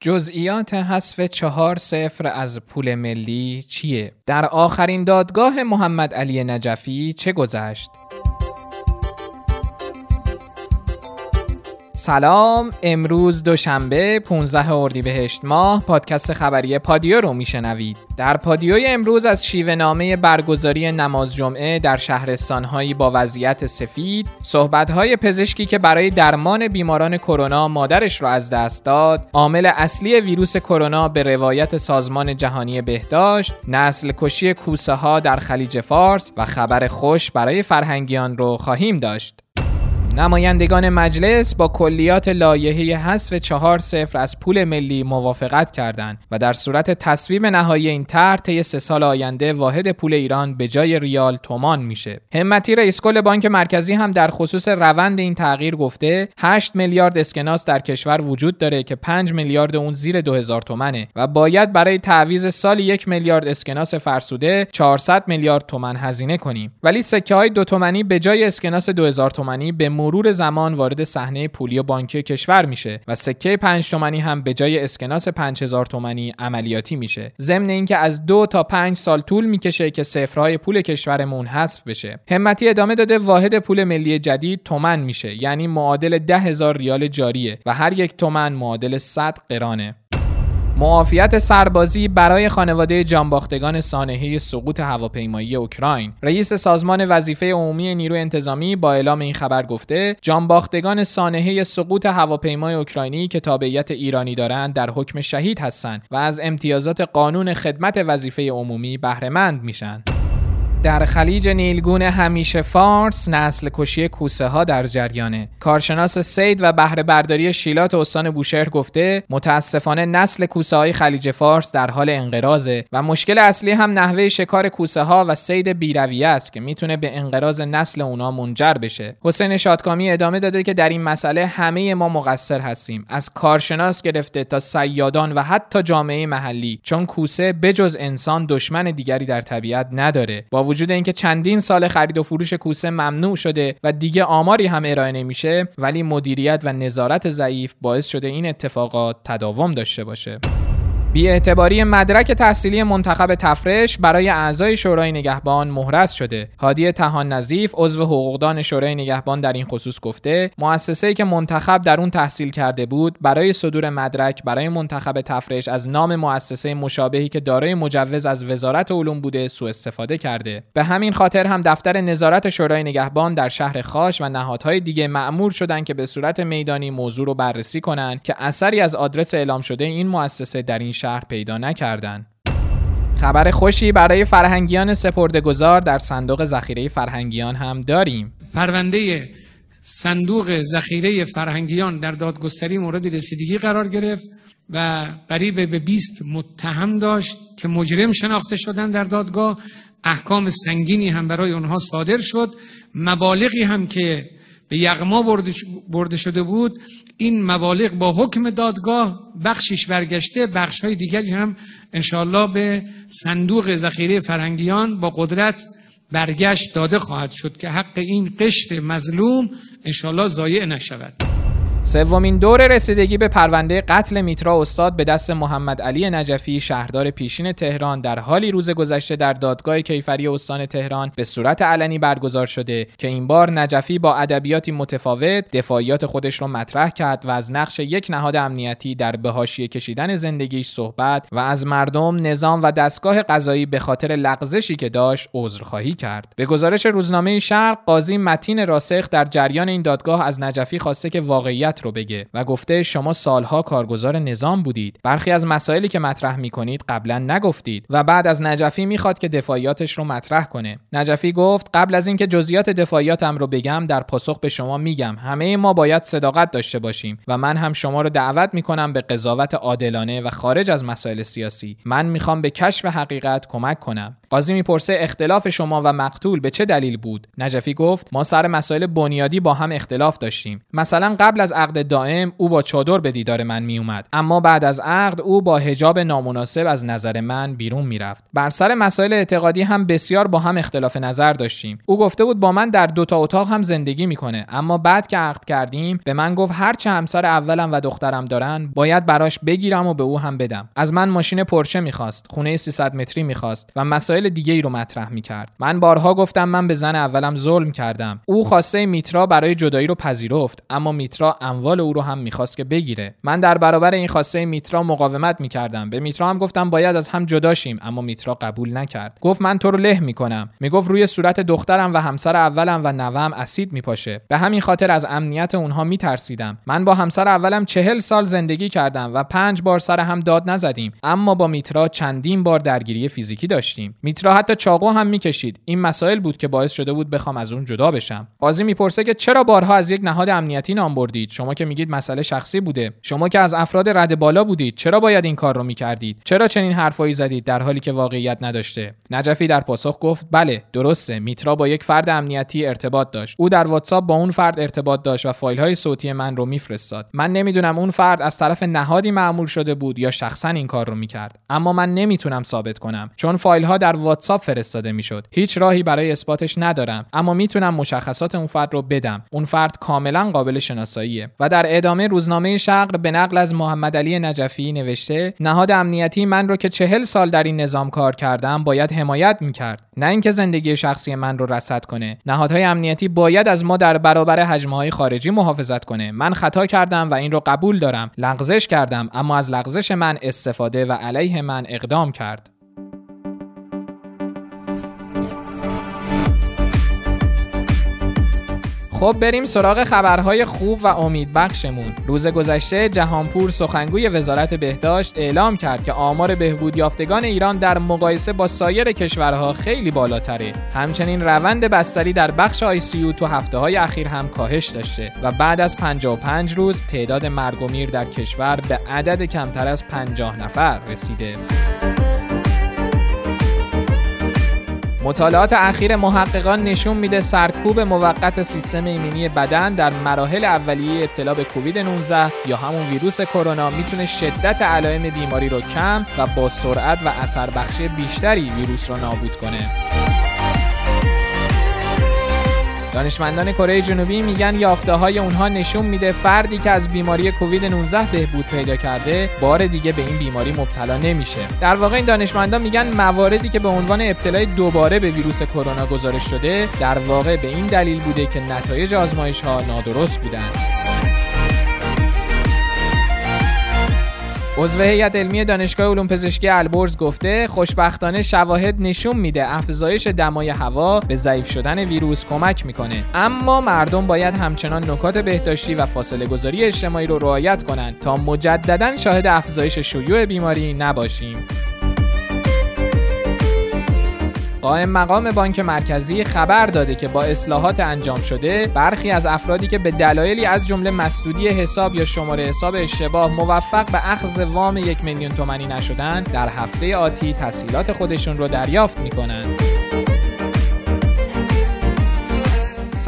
جزئیات حذف چهار صفر از پول ملی چیه؟ در آخرین دادگاه محمد علی نجفی چه گذشت؟ سلام. امروز دوشنبه 15 اردیبهشت ماه پادکست خبری پادیو رو میشنوید. در پادیوی امروز از شیوه نامه برگزاری نماز جمعه در شهرستانهایی با وضعیت سفید صحبتهای پزشکی که برای درمان بیماران کرونا مادرش را از دست داد عامل اصلی ویروس کرونا به روایت سازمان جهانی بهداشت نسل کشی کوسه ها در خلیج فارس و خبر خوش برای فرهنگیان رو خواهیم داشت. نمایندگان مجلس با کلیات لایحه حذف چهار صفر از پول ملی موافقت کردند و در صورت تصویب نهایی این طرح طی سه سال آینده واحد پول ایران به جای ریال تومان میشه. همتی رئیس کل بانک مرکزی هم در خصوص روند این تغییر گفته 8 میلیارد اسکناس در کشور وجود داره که 5 میلیارد اون زیر 2000 تومنه و باید برای تعویض سال یک میلیارد اسکناس فرسوده 400 میلیارد تومن هزینه کنیم. ولی سکه های دو تومنی به جای اسکناس 2000 تومنی به مرور زمان وارد صحنه پولی و بانکی کشور میشه و سکه 5 تومانی هم به جای اسکناس 5000 تومانی عملیاتی میشه. ضمن اینکه از دو تا 5 سال طول می‌کشه که صفرهای پول کشورمون حذف بشه. همتی ادامه داده واحد پول ملی جدید تومن میشه یعنی معادل 10000 ریال جاریه و هر یک تومن معادل 100 قرانه. معافیت سربازی برای خانواده جانباختگان سانحه سقوط هواپیمایی اوکراین. رئیس سازمان وظیفه عمومی نیروی انتظامی با اعلام این خبر گفته جانباختگان سانحه سقوط هواپیمای اوکراینی که تابعیت ایرانی دارند در حکم شهید هستند و از امتیازات قانون خدمت وظیفه عمومی بهرهمند میشن. در خلیج نیلگون همیشه فارس نسل کشی کوسه ها در جریانه. کارشناس سید و بهره برداری شیلات استان بوشهر گفته متاسفانه نسل کوسه های خلیج فارس در حال انقراضه و مشکل اصلی هم نحوه شکار کوسه ها و سید بیرویه است که می‌تونه به انقراض نسل اونا منجر بشه. حسین شادکامی ادامه داده که در این مسئله همه ما مقصر هستیم. از کارشناس گرفته تا سیادان و حتی جامعه محلی. چون کوسه بجز انسان دشمن دیگری در طبیعت نداره. با وجود اینکه چندین سال خرید و فروش کوسه ممنوع شده و دیگه آماری هم ارائه نمیشه ولی مدیریت و نظارت ضعیف باعث شده این اتفاقات تداوم داشته باشه. اعتباری مدرک تحصیلی منتخب تفرش برای اعضای شورای نگهبان مهرس شده. هادی تهان نظیف عضو حقوقدان شورای نگهبان در این خصوص گفته مؤسسه‌ای که منتخب در اون تحصیل کرده بود برای صدور مدرک برای منتخب تفرش از نام مؤسسه مشابهی که دارای مجوز از وزارت علوم بوده سوء استفاده کرده. به همین خاطر هم دفتر نظارت شورای نگهبان در شهر خاش و نهادهای دیگه مأمور شدند که به صورت میدانی موضوع رو بررسی کنند که اثری از آدرس اعلام شده این مؤسسه در این شهر پیدا نکردند. خبر خوشی برای فرهنگیان سپردهگذار در صندوق ذخیره فرهنگیان هم داریم. پرونده صندوق ذخیره فرهنگیان در دادگستری مورد رسیدگی قرار گرفت و قریب به 20 متهم داشت که مجرم شناخته شدن در دادگاه احکام سنگینی هم برای اونها صادر شد مبالغی هم که به یغما برده شده بود این مبالغ با حکم دادگاه بخشش برگشته بخش های دیگری هم انشاءالله به صندوق ذخیره فرهنگیان با قدرت برگشت داده خواهد شد که حق این قشر مظلوم انشاءالله ضایع نشود. سومین دور رسیدگی به پرونده قتل میترا استاد به دست محمد علی نجفی شهردار پیشین تهران در حالی روز گذشته در دادگاه کیفری استان تهران به صورت علنی برگزار شده که این بار نجفی با ادبیاتی متفاوت دفاعیات خودش را مطرح کرد و از نقش یک نهاد امنیتی در بهاشیه کشیدن زندگیش صحبت و از مردم نظام و دستگاه قضایی به خاطر لغزشی که داشت عذرخواهی کرد. به گزارش روزنامه شرق قاضی متین راسخ در جریان این دادگاه از نجفی خواسته که واقعیت رو بگه و گفته شما سالها کارگزار نظام بودید. برخی از مسائلی که مطرح می‌کنید قبلا نگفتید و بعد از نجفی می‌خواد که دفاعیاتش رو مطرح کنه. نجفی گفت قبل از اینکه جزئیات دفاعیاتم رو بگم در پاسخ به شما میگم. همه ما باید صداقت داشته باشیم و من هم شما رو دعوت می‌کنم به قضاوت عادلانه و خارج از مسائل سیاسی. من می‌خوام به کشف حقیقت کمک کنم. قاضی می‌پرسه اختلاف شما و مقتول به چه دلیل بود؟ نجفی گفت ما سر مسائل بنیادی با هم اختلاف داشتیم. مثلا قبل از عقد دائم او با چادر به دیدار من می اومد اما بعد از عقد او با حجاب نامناسب از نظر من بیرون می‌رفت. بر سر مسائل اعتقادی هم بسیار با هم اختلاف نظر داشتیم. او گفته بود با من در دو تا اتاق هم زندگی می‌کنه. اما بعد که عقد کردیم به من گفت هر چه همسر اولم و دخترم دارن باید براش بگیرم و به او هم بدم. از من ماشین پرشه می‌خواست خونه 300 متری می‌خواست و مسائل دیگه ای رو مطرح می‌کرد. من بارها گفتم من به زن اولم ظلم کردم. او خواسته میترا برای جدایی رو پذیرفت اما میترا اموال او رو هم می‌خواست که بگیره. من در برابر این خواسته میترا مقاومت می‌کردم. به میترا هم گفتم باید از هم جدا شیم اما میترا قبول نکرد. گفت من تو رو له می‌کنم. می‌گفت روی صورت دخترم و همسر اولم و نوام اسید میپاشه. به همین خاطر از امنیت اونها میترسیدم. من با همسر اولم چهل سال زندگی کردم و پنج بار سر هم داد نزدیم اما با میترا چندین بار درگیری فیزیکی داشتیم. میترا حتی چاقو هم می‌کشید. این مسائل بود که باعث شده بود بخوام از اون جدا بشم. قاضی می‌پرسه که چرا بارها از یک نهاد امنیتی نام بردید؟ شما که میگید مسئله شخصی بوده. شما که از افراد رد بالا بودید چرا باید این کار رو می‌کردید؟ چرا چنین حرفایی زدید در حالی که واقعیت نداشته؟ نجفی در پاسخ گفت بله درسته میترا با یک فرد امنیتی ارتباط داشت. او در واتساپ با اون فرد ارتباط داشت و فایل های صوتی من رو میفرستاد. من نمی‌دونم اون فرد از طرف نهادی معمول شده بود یا شخصا این کار رو می‌کرد. اما من نمی‌تونم ثابت کنم چون فایل ها در واتساپ فرستاده می‌شد. هیچ راهی برای اثباتش ندارم. اما می‌تونم مشخصات اون فرد رو بدم. اون فرد کاملا قابل شناساییه. و در ادامه روزنامه شقر به نقل از محمد علی نجفی نوشته نهاد امنیتی من رو که چهل سال در این نظام کار کردم باید حمایت می‌کرد. نه اینکه زندگی شخصی من رو رصد کنه. نهادهای امنیتی باید از ما در برابر حجمه های خارجی محافظت کنه. من خطا کردم و این رو قبول دارم. لغزش کردم اما از لغزش من استفاده و علیه من اقدام کرد. خب بریم سراغ خبرهای خوب و امیدبخشمون. روز گذشته جهانپور سخنگوی وزارت بهداشت اعلام کرد که آمار بهبود یافتگان ایران در مقایسه با سایر کشورها خیلی بالاتره. همچنین روند بستری در بخش آی تو هفته های اخیر هم کاهش داشته و بعد از 55 روز تعداد مرگ و میر در کشور به عدد کمتر از 50 نفر رسیده. مطالعات اخیر محققان نشون میده سرکوب موقت سیستم ایمنی بدن در مراحل اولیه ابتلا به کووید 19 یا همون ویروس کرونا می‌تونه شدت علائم بیماری رو کم و با سرعت و اثر بخشی بیشتری ویروس رو نابود کنه. دانشمندان کره جنوبی میگن یافته های اونها نشون میده فردی که از بیماری کووید 19 بهبود پیدا کرده بار دیگه به این بیماری مبتلا نمیشه. در واقع این دانشمندان میگن مواردی که به عنوان ابتلای دوباره به ویروس کرونا گزارش شده در واقع به این دلیل بوده که نتایج آزمایش ها نادرست بودند عضو هیئت علمی دانشگاه علوم پزشکی البرز گفته خوشبختانه شواهد نشون میده افزایش دمای هوا به ضعیف شدن ویروس کمک می‌کنه. اما مردم باید همچنان نکات بهداشتی و فاصله گذاری اجتماعی رو رعایت کنند تا مجددا شاهد افزایش شیوع بیماری نباشیم. قائم مقام بانک مرکزی خبر داده که با اصلاحات انجام شده برخی از افرادی که به دلایلی از جمله مسدودی حساب یا شماره حساب اشتباه موفق به اخذ وام یک میلیون تومانی نشدن در هفته آتی تسهیلات خودشون رو دریافت می‌کنند.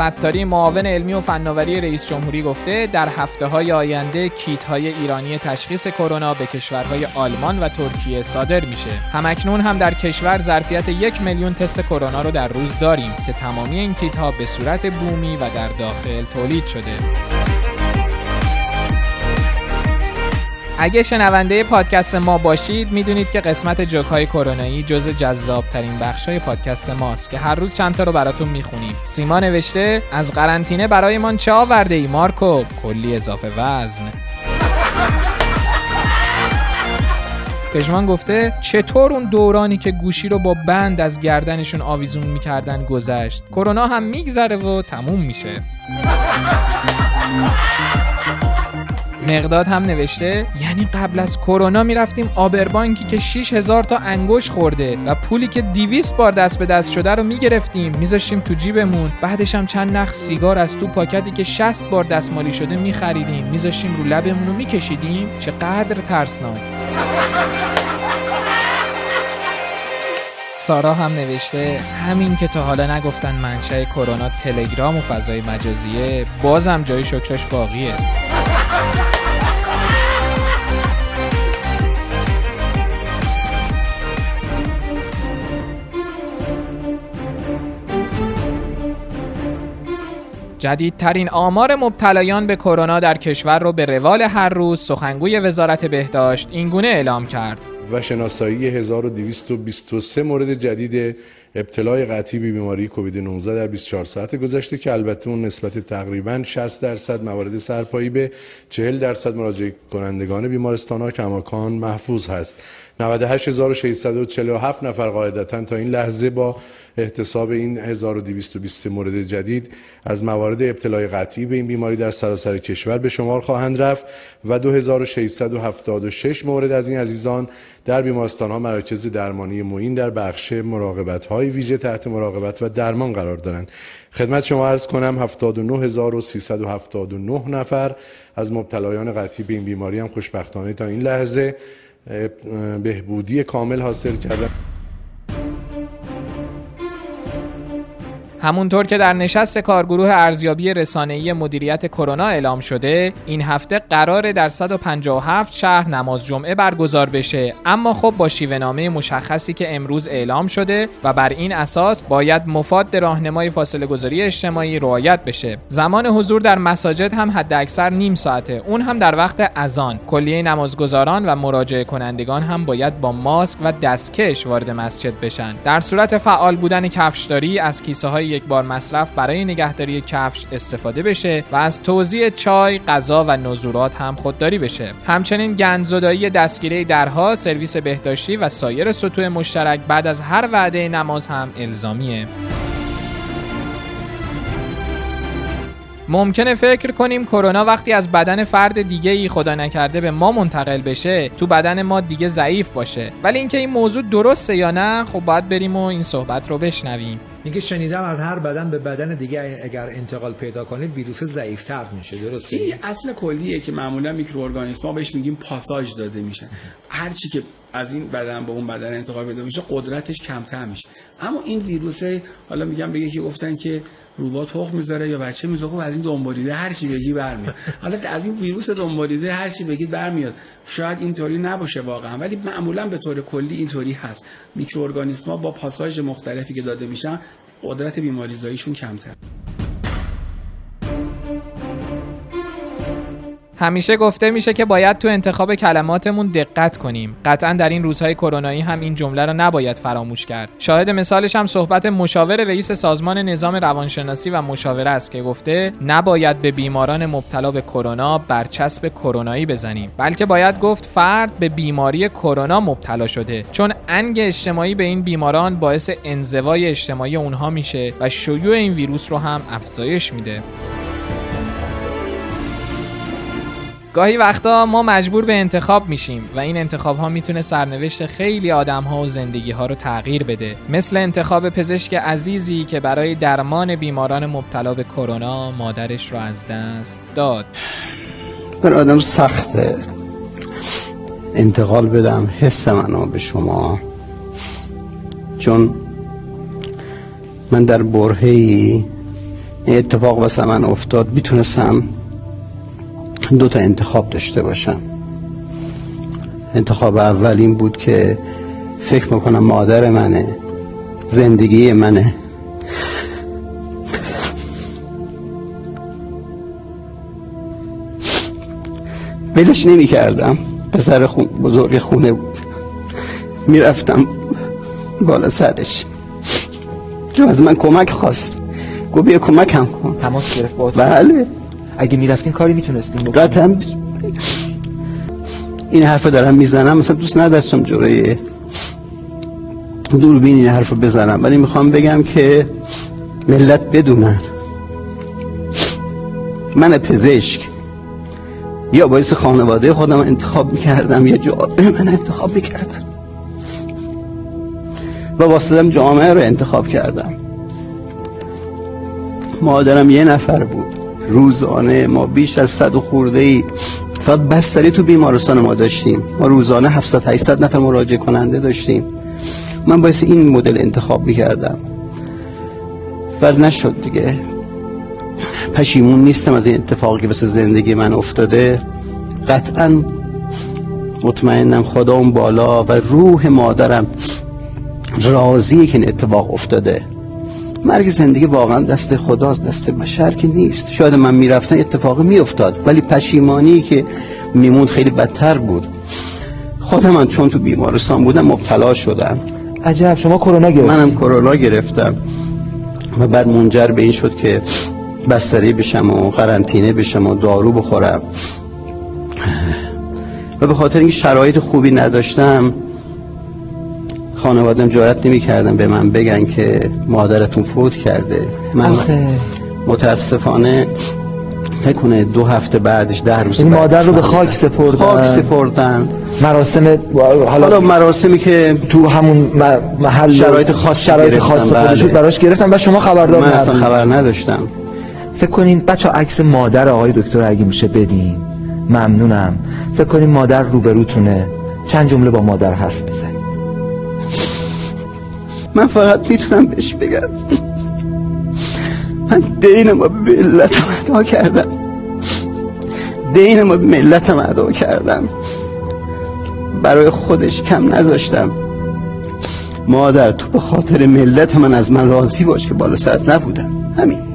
ستاری معاون علمی و فناوری رئیس جمهوری گفته در هفته های آینده کیت های ایرانی تشخیص کرونا به کشورهای آلمان و ترکیه صادر میشه. همکنون هم در کشور ظرفیت یک میلیون تست کرونا رو در روز داریم که تمامی این کیت ها به صورت بومی و در داخل تولید شده. اگه شنونده پادکست ما باشید می‌دونید که قسمت جوک های کرونایی جز جذاب ترین بخش های پادکست ماست که هر روز چند تا رو براتون می‌خونیم. سیما نوشته از قرنطینه برایمان چه آورده ای مارکو؟ کلی اضافه وزن. پژمان گفته چطور اون دورانی که گوشی رو با بند از گردنشون آویزون می‌کردن گذشت؟ کرونا هم میگذره و تموم میشه. مقداد هم نوشته یعنی قبل از کرونا می‌رفتیم آبربانکی که 6000 تا انگوش خورده و پولی که 200 بار دست به دست شده رو می‌گرفتیم میذاشتیم تو جیبمون. بعدش هم چند نخ سیگار از تو پاکتی که 60 بار دستمالی شده میخریدیم. میذاشتیم رو لبمون رو میکشیدیم. چقدر ترسناک. سارا هم نوشته همین که تا حالا نگفتن منشأ کرونا تلگرام و فضای مجازیه بازم جای شکرش باقیه. جدیدترین آمار مبتلایان به کرونا در کشور را به روال هر روز سخنگوی وزارت بهداشت اینگونه اعلام کرد. و شناسایی 1223 مورد جدید ابتلای قطعی به بیماری کووید 19 در 24 ساعت گذشته که البته اون نسبت تقریبا 60 درصد موارد سرپایی به 40 درصد مراجعه کنندگان بیمارستان ها کماکان محفوظ هست. 98647 نفر قاعدتا تا این لحظه با احتساب این 1220 مورد جدید از موارد ابتلای قطعی به این بیماری در سراسر کشور به شمار خواهند رفت و 2676 مورد از این عزیزان در بیمارستان ها مراکز درمانی معین در بخش مراقبت های ویژه تحت مراقبت و درمان قرار دارند. خدمت شما عرض کنم 79379 نفر از مبتلایان قطعی به این بیماری هم خوشبختانه تا این لحظه بهبودی کامل حاصل کردن. همونطور که در نشست کارگروه ارزیابی رسانه‌ای مدیریت کرونا اعلام شده این هفته قرار در 157 شهر نماز جمعه برگزار بشه. اما خب با شیوهنامه مشخصی که امروز اعلام شده و بر این اساس باید مفاد راهنمای فاصله گذاری اجتماعی رعایت بشه. زمان حضور در مساجد هم حداکثر نیم ساعته. اون هم در وقت اذان. کلیه نمازگزاران و مراجعه کنندگان هم باید با ماسک و دستکش وارد مسجد بشن. در صورت فعال بودن کفشداری از کیسه های یک بار مصرف برای نگهداری کفش استفاده بشه و از توزیع چای، غذا و نزورات هم خودداری بشه. همچنین گندزدایی دستگیره درها، سرویس بهداشتی و سایر سطوح مشترک بعد از هر وعده نماز هم الزامیه. ممکنه فکر کنیم کرونا وقتی از بدن فرد دیگه ای خدا نکرده به ما منتقل بشه تو بدن ما دیگه ضعیف باشه. ولی اینکه این موضوع درسته یا نه خب باید بریم و این صحبت رو بشنویم. اینکه شنیدم از هر بدن به بدن دیگه اگر انتقال پیدا کنه ویروس ضعیفتر میشه. درسته؟ این اصل کلیه که معمولا میکروارگانیسم ها بهش میگیم پاساژ داده میشن هر چی که از این بدن به اون بدن انتقال پیدا میشه قدرتش کمتر میشه. اما این ویروس حالا میگم به که گفتن که روبات تخم می‌ذاره یا بچه می‌ذاره خب از این دنبالیده هر چی بگی برمیاد. حالا از این ویروس دنبالیده هر چی بگید برمیاد. شاید اینطوری نباشه واقعا ولی معمولا به طور کلی اینطوری هست. میکروارگانیسم ها با پاساژ مختلفی که داده میشن قدرت بیماریزاییشون کمتر همیشه گفته میشه که باید تو انتخاب کلماتمون دقت کنیم. قطعا در این روزهای کرونایی هم این جمله رو نباید فراموش کرد. شاهد مثالش هم صحبت مشاور رئیس سازمان نظام روانشناسی و مشاوره است که گفته نباید به بیماران مبتلا به کرونا برچسب کرونایی بزنیم. بلکه باید گفت فرد به بیماری کرونا مبتلا شده. چون انگ اجتماعی به این بیماران باعث انزوای اجتماعی اونها میشه و شیوع این ویروس رو هم افزایش میده. گاهی وقتا ما مجبور به انتخاب میشیم و این انتخاب ها می‌تونه سرنوشت خیلی آدم ها و زندگی ها رو تغییر بده. مثل انتخاب پزشک عزیزی که برای درمان بیماران مبتلا به کرونا مادرش رو از دست داد. بر آدم سخته. انتقال بدم حس منو به شما. چون من در برهی اتفاق واسه من افتاد. می‌تونستم دو تا انتخاب داشته باشم. انتخاب اول این بود که فکر می‌کنم مادر منه زندگی منه. بلش نمی کردم پسر خون بزرگ خونه بود. می‌رفتم بالا سرش. جو از من کمک خواست. گو بیا کمک هم کن. تماس گرفت بله. اگه می‌رفتین کاری می‌تونستیم بکنیم قطعا این حرف دارم می‌زنم مثلا دوست نداشتم جوری دوربین این حرف بزنم. ولی می‌خوام بگم که ملت بدونن. من پزشک. یا باعث خانواده خودم انتخاب می‌کردم یا جامعه من انتخاب می‌کردم. و واسدم جامعه رو انتخاب کردم. مادرم یه نفر بود. روزانه ما بیش از صد و خورده ای فقط بستری تو بیمارستان ما داشتیم. ما روزانه 700 800 نفر مراجعه کننده داشتیم. من باعث این مدل انتخاب می‌کردم. و نشد دیگه. پشیمون نیستم از این اتفاقی که واسه زندگی من افتاده. قطعا مطمئنم خدا اون بالا و روح مادرم راضیه که این اتفاق افتاده. مرگ زندگی واقعا دست خداست دست بشر که نیست. شاید من می‌رفتم اتفاق میافتاد ولی پشیمانی که میموند خیلی بدتر بود. خودم من چون تو بیمارستان بودم مبتلا شدم. عجب شما کرونا گرفتید. منم کرونا گرفتم. و بعد منجر به این شد که بستری بشم و قرنطینه بشم و دارو بخورم. و به خاطر اینکه شرایط خوبی نداشتم خانوادم جارت نمی کردم به من بگن که مادرتون فوت کرده. من آخه. متاسفانه فکر کنه دو هفته بعدش ده روز این مادر رو به خاک سپردن. خاک سپردن. مراسم حالا حالا مراسمی که تو همون محل شرایط خاصی شرایط خاص بله. خودش بود براش گرفتن. و شما خبردار من اصلا. خبر نداشتم. فکر کنین بچه عکس مادر آقای دکتر اگه میشه بدین. ممنونم. فکر کنین مادر روبروتونه. چند جمله با مادر حرف بزنید من فقط می‌تونم بهش بگم. من دینم به ملتم ادا کردم. دینم به ملتم ادا کردم. برای خودش کم نذاشتم. مادر تو به خاطر ملت من از من راضی باش که بالا سرت نبودم. همین.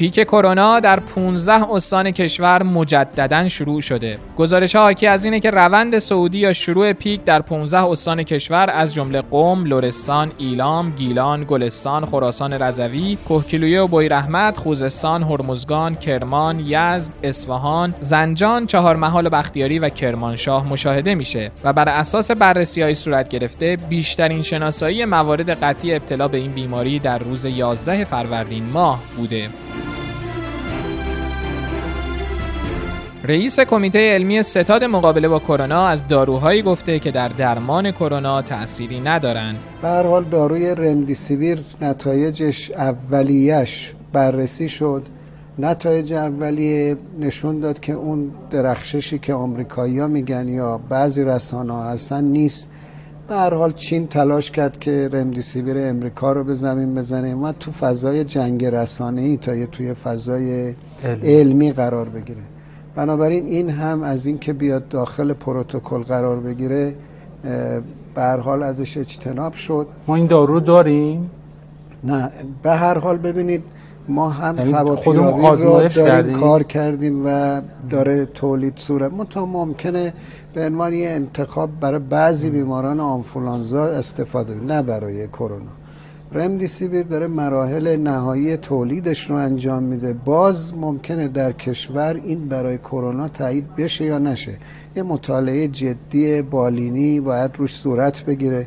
پیک کرونا در 15 استان کشور مجددا شروع شده. گزارش ها حاکی از اینه که روند سعودی یا شروع پیک در 15 استان کشور از جمله قم، لرستان، ایلام، گیلان، گلستان، خراسان رضوی، کهکیلویه و بویرحمت، خوزستان، هرمزگان، کرمان، یزد، اصفهان، زنجان، چهارمحال و بختیاری و کرمانشاه مشاهده میشه و بر اساس بررسی های صورت گرفته بیشترین شناسایی موارد قطعی ابتلا به این بیماری در روز 11 فروردین ماه بوده. رئیس کمیته علمی ستاد مقابله با کرونا از داروهایی گفته که در درمان کرونا تأثیری ندارند. به هر حال داروی رمدیسیویر نتایجش اولیش بررسی شد. نتایج اولیه نشون داد که اون درخششی که آمریکایی ها میگن یا بعضی رسانه ها هستن نیست. به هر حال چین تلاش کرد که رمدیسیویر امریکا رو به زمین بزنه. ما تو فضای جنگ رسانه ای تا یه توی فضای علمی قرار بگیره. بنابراین این هم از اینکه بیاد داخل پروتکل قرار بگیره به هر حال ازش اجتناب شد. ما این دارو رو داریم؟ نه به هر حال ببینید ما هم یعنی خودمون آزمایش کردیم؟ کار کردیم؟ و داره تولید صورت. منتها ممکنه به عنوان یه انتخاب برای بعضی بیماران آنفولانزا استفاده نه برای کرونا. رمدیسیویر داره مراحل نهایی تولیدش رو انجام میده. باز ممکنه در کشور این برای کرونا تایید بشه یا نشه. یه مطالعه جدی بالینی باید روش صورت بگیره.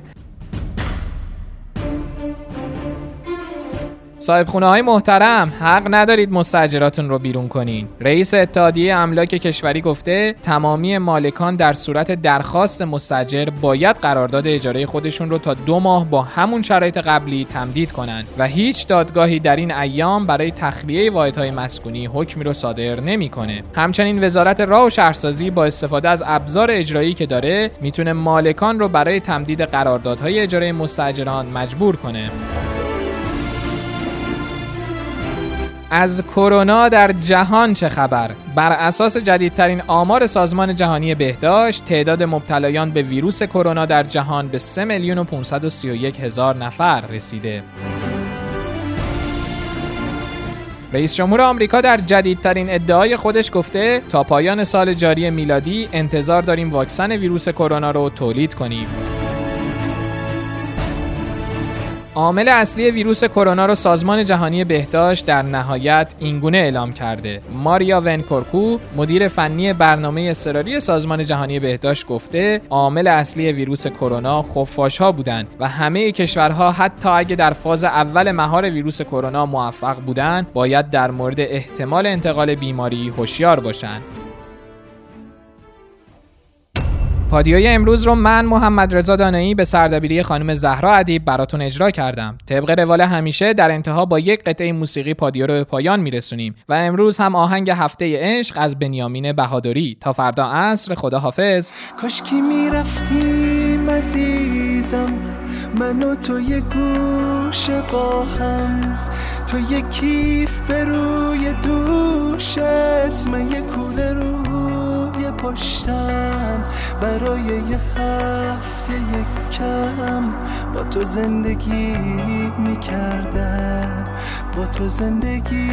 صاحب خونه های محترم حق ندارید مستاجراتون رو بیرون کنین. رئیس اتحادیه املاک کشوری گفته تمامی مالکان در صورت درخواست مستاجر باید قرارداد اجاره خودشون رو تا دو ماه با همون شرایط قبلی تمدید کنند و هیچ دادگاهی در این ایام برای تخلیه واحدهای مسکونی حکمی رو صادر نمی‌کنه. همچنین وزارت راه و شهرسازی با استفاده از ابزار اجرایی که داره می‌تونه مالکان رو برای تمدید قراردادهای اجاره مستاجران مجبور کنه. از کرونا در جهان چه خبر؟ بر اساس جدیدترین آمار سازمان جهانی بهداشت تعداد مبتلایان به ویروس کرونا در جهان به 3 میلیون و 531 هزار نفر رسیده. رئیس جمهور آمریکا در جدیدترین ادعای خودش گفته تا پایان سال جاری میلادی انتظار داریم واکسن ویروس کرونا رو تولید کنیم. عامل اصلی ویروس کرونا رو سازمان جهانی بهداشت در نهایت اینگونه اعلام کرده. ماریا ونکورکو مدیر فنی برنامه اضطراری سازمان جهانی بهداشت گفته عامل اصلی ویروس کرونا خفاشها بودند و همه کشورها حتی اگه در فاز اول مهار ویروس کرونا موفق بودند باید در مورد احتمال انتقال بیماری هوشیار باشند. پادیوی امروز رو من محمد رضا دانایی به سردبیری خانم زهرا ادیب براتون اجرا کردم. طبق روال همیشه در انتها با یک قطعه موسیقی پادیو رو به پایان میرسونیم و امروز هم آهنگ هفته عشق از بنیامین بهادری. تا فردا عصر خدا حافظ کاش کی می‌رفتی عزیزم من و تو یه گوش با هم. تو یه کیف به روی دوشت من یه کوله روی پشتم برای یه هفته کم با تو زندگی می‌کردم. با تو زندگی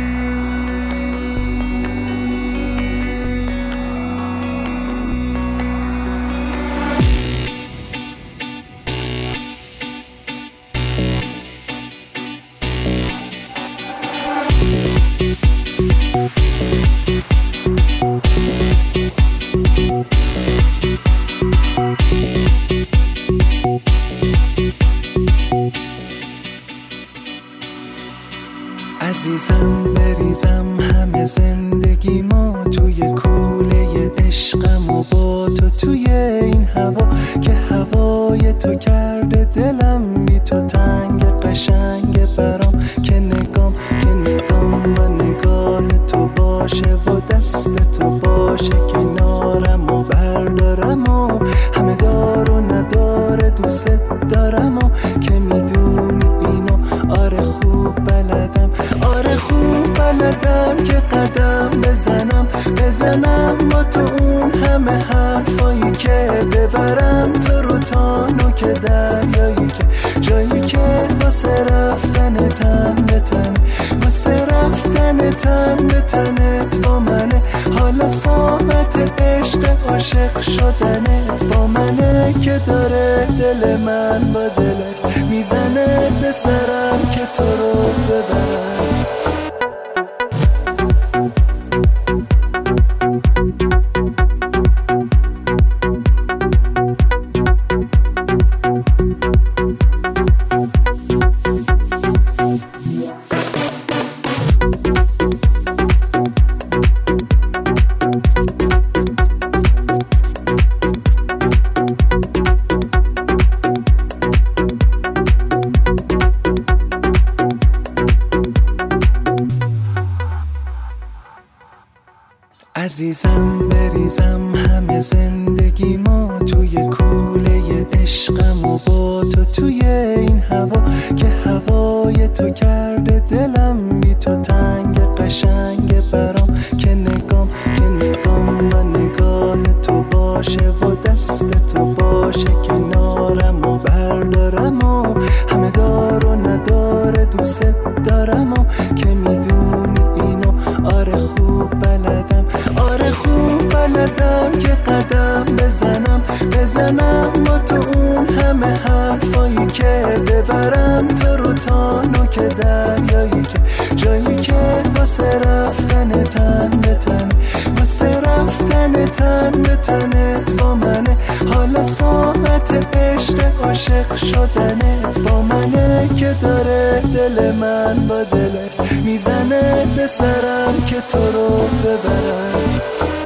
تو کرده دلم بی تو تنگ قشنگ برام. که نگام که نگام و نگاه تو باشه و دست تو باشه. کنارم و بردارم و همه دار و نداره دوست دارم و که می‌دونی اینو. آره خوب بلدم آره خوب بلدم که قدم بزنم. بزنم با تو اون همه حرفایی که ببرم. تو رو تا تنت با منه. حالا ساعت عشق عاشق شدنت با منه که داره دل من با دلت. می‌زنه به سرم که تو رو ببرم. زندگی ما توی کوله عشقم و با تو توی این هوا که هوای تو کرده تنت با منه. حالا ساعت عشق عاشق شدنت با منه که داره دل من با دلت. می‌زنه به سرم که تو رو ببرم.